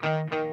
Why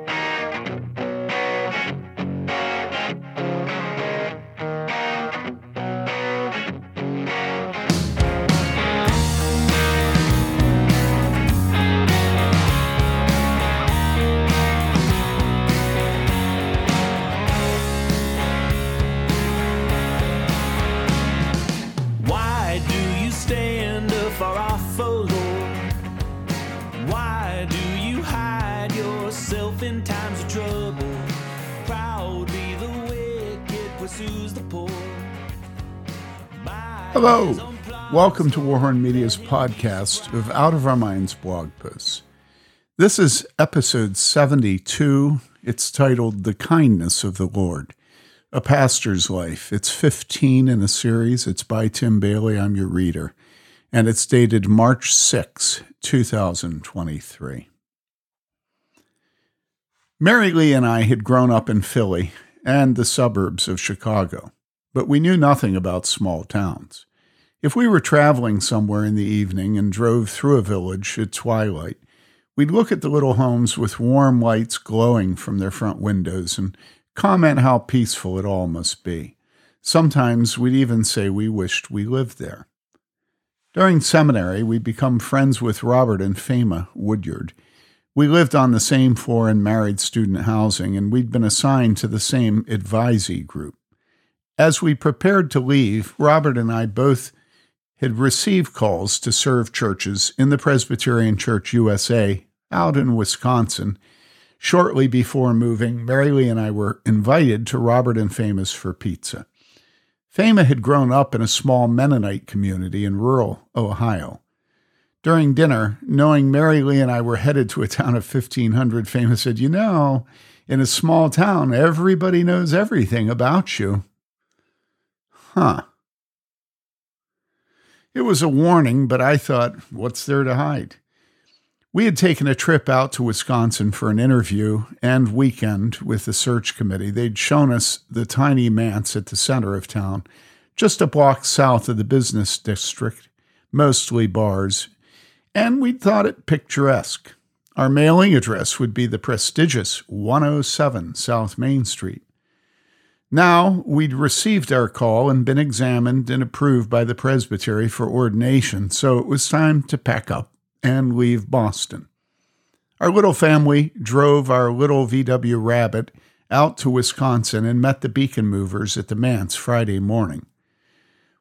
Hello. eyes on plots Welcome to Warhorn Media's podcast of Out of Our Minds blog posts. This is episode 72. It's titled The Kindness of the Lord, A Pastor's Life. It's 15 in a series. It's by Tim Bayly. I'm your reader. And it's dated March 6, 2023. Mary Lee and I had grown up in Philly and the suburbs of Chicago, but we knew nothing about small towns. If we were traveling somewhere in the evening and drove through a village at twilight, we'd look at the little homes with warm lights glowing from their front windows and comment how peaceful it all must be. Sometimes we'd even say we wished we lived there. During seminary, we'd become friends with Robert and Fema Woodyard. We lived on the same floor in married student housing, and we'd been assigned to the same advisee group. As we prepared to leave, Robert and I both had received calls to serve churches in the Presbyterian Church USA out in Wisconsin. Shortly before moving, Mary Lee and I were invited to Robert and Famous for pizza. Fama had grown up in a small Mennonite community in rural Ohio. During dinner, knowing Mary Lee and I were headed to a town of 1,500, Fama said, You know, in a small town, everybody knows everything about you. Huh. It was a warning, but I thought, what's there to hide? We had taken a trip out to Wisconsin for an interview and weekend with the search committee. They'd shown us the tiny manse at the center of town, just a block south of the business district, mostly bars, and we'd thought it picturesque. Our mailing address would be the prestigious 107 South Main Street. Now we'd received our call and been examined and approved by the presbytery for ordination, so it was time to pack up and leave Boston. Our little family drove our little VW Rabbit out to Wisconsin and met the Bekins movers at the manse Friday morning.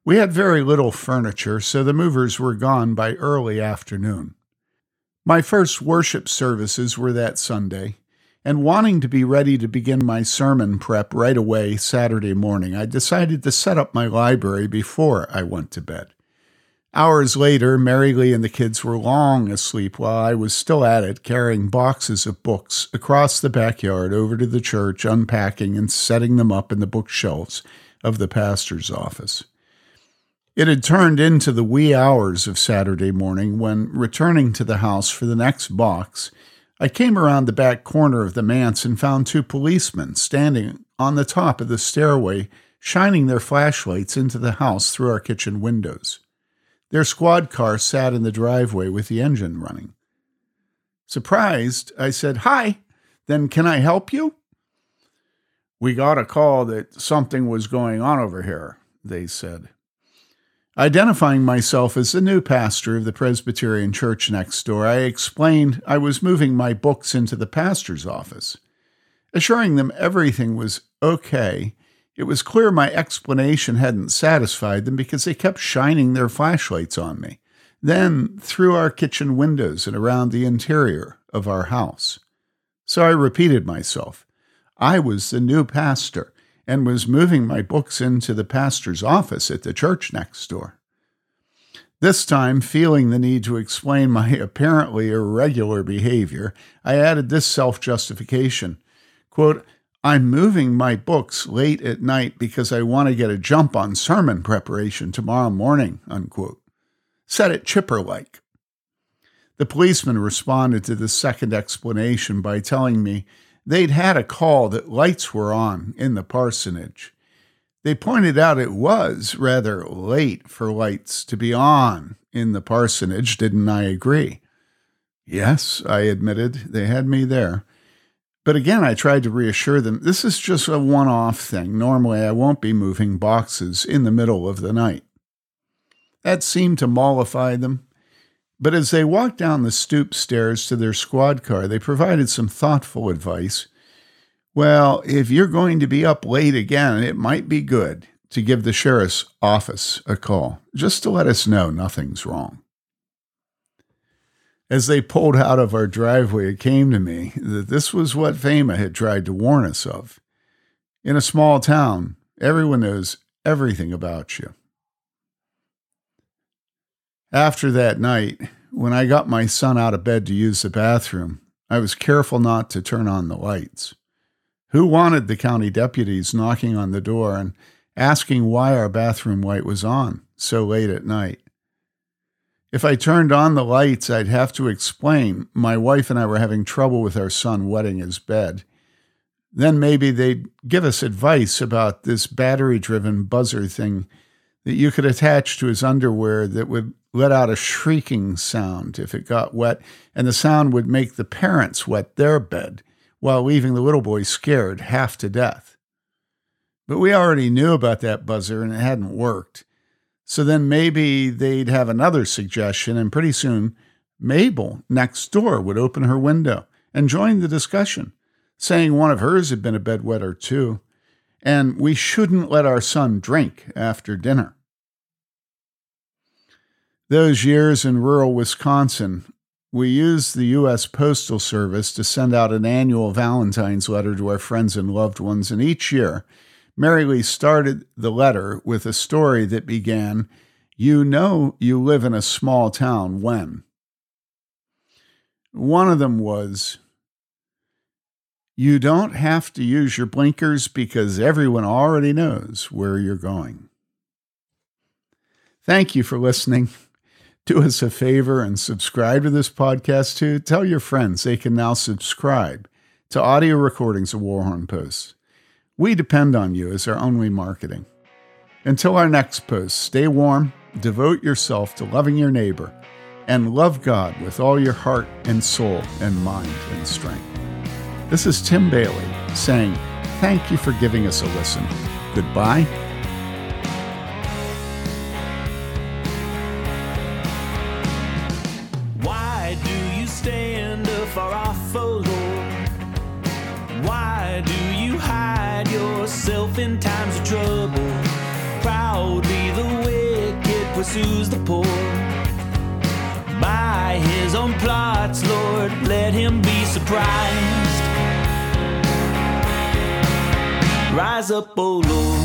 We had very little furniture, so the movers were gone by early afternoon. My first worship services were that Sunday, and wanting to be ready to begin my sermon prep right away Saturday morning, I decided to set up my library before I went to bed. Hours later, Mary Lee and the kids were long asleep while I was still at it, carrying boxes of books across the backyard over to the church, unpacking and setting them up in the bookshelves of the pastor's office. It had turned into the wee hours of Saturday morning when, returning to the house for the next box, I came around the back corner of the manse and found two policemen standing on the top of the stairway, shining their flashlights into the house through our kitchen windows. Their squad car sat in the driveway with the engine running. Surprised, I said, Hi, then can I help you? We got a call that something was going on over here, they said. Identifying myself as the new pastor of the Presbyterian church next door, I explained I was moving my books into the pastor's office. Assuring them everything was okay, it was clear my explanation hadn't satisfied them because they kept shining their flashlights on me, then through our kitchen windows and around the interior of our house. So I repeated myself. I was the new pastor and was moving my books into the pastor's office at the church next door. This time, feeling the need to explain my apparently irregular behavior, I added this self justification. Quote, I'm moving my books late at night because I want to get a jump on sermon preparation tomorrow morning, unquote. Said it chipper like. The policeman responded to the second explanation by telling me they'd had a call that lights were on in the parsonage. They pointed out it was rather late for lights to be on in the parsonage. Didn't I agree? Yes, I admitted. They had me there. But again, I tried to reassure them this is just a one off thing. Normally, I won't be moving boxes in the middle of the night. That seemed to mollify them. But as they walked down the stoop stairs to their squad car, they provided some thoughtful advice. Well, if you're going to be up late again, it might be good to give the sheriff's office a call, just to let us know nothing's wrong. As they pulled out of our driveway, it came to me that this was what Fama had tried to warn us of. In a small town, everyone knows everything about you. After that night, when I got my son out of bed to use the bathroom, I was careful not to turn on the lights. Who wanted the county deputies knocking on the door and asking why our bathroom light was on so late at night? If I turned on the lights, I'd have to explain my wife and I were having trouble with our son wetting his bed. Then maybe they'd give us advice about this battery driven buzzer thing that you could attach to his underwear that would let out a shrieking sound if it got wet, and the sound would make the parents wet their bed while leaving the little boy scared half to death. But we already knew about that buzzer and it hadn't worked. So then maybe they'd have another suggestion, and pretty soon Mabel next door would open her window and join the discussion, saying one of hers had been a bedwetter too and we shouldn't let our son drink after dinner. Those years in rural Wisconsin, we used the U.S. Postal Service to send out an annual Valentine's letter to our friends and loved ones, and each year, Mary Lee started the letter with a story that began, You know you live in a small town when. One of them was, you don't have to use your blinkers because everyone already knows where you're going. Thank you for listening. Do us a favor and subscribe to this podcast too. Tell your friends they can now subscribe to audio recordings of Warhorn Posts. We depend on you as our only marketing. Until our next post, stay warm, devote yourself to loving your neighbor, and love God with all your heart and soul and mind and strength. This is Tim Bayly saying, Thank you for giving us a listen. Goodbye. Yourself in times of trouble? Proudly the wicked pursues the poor. By his own plots, Lord, let him be surprised. Rise up, O Lord.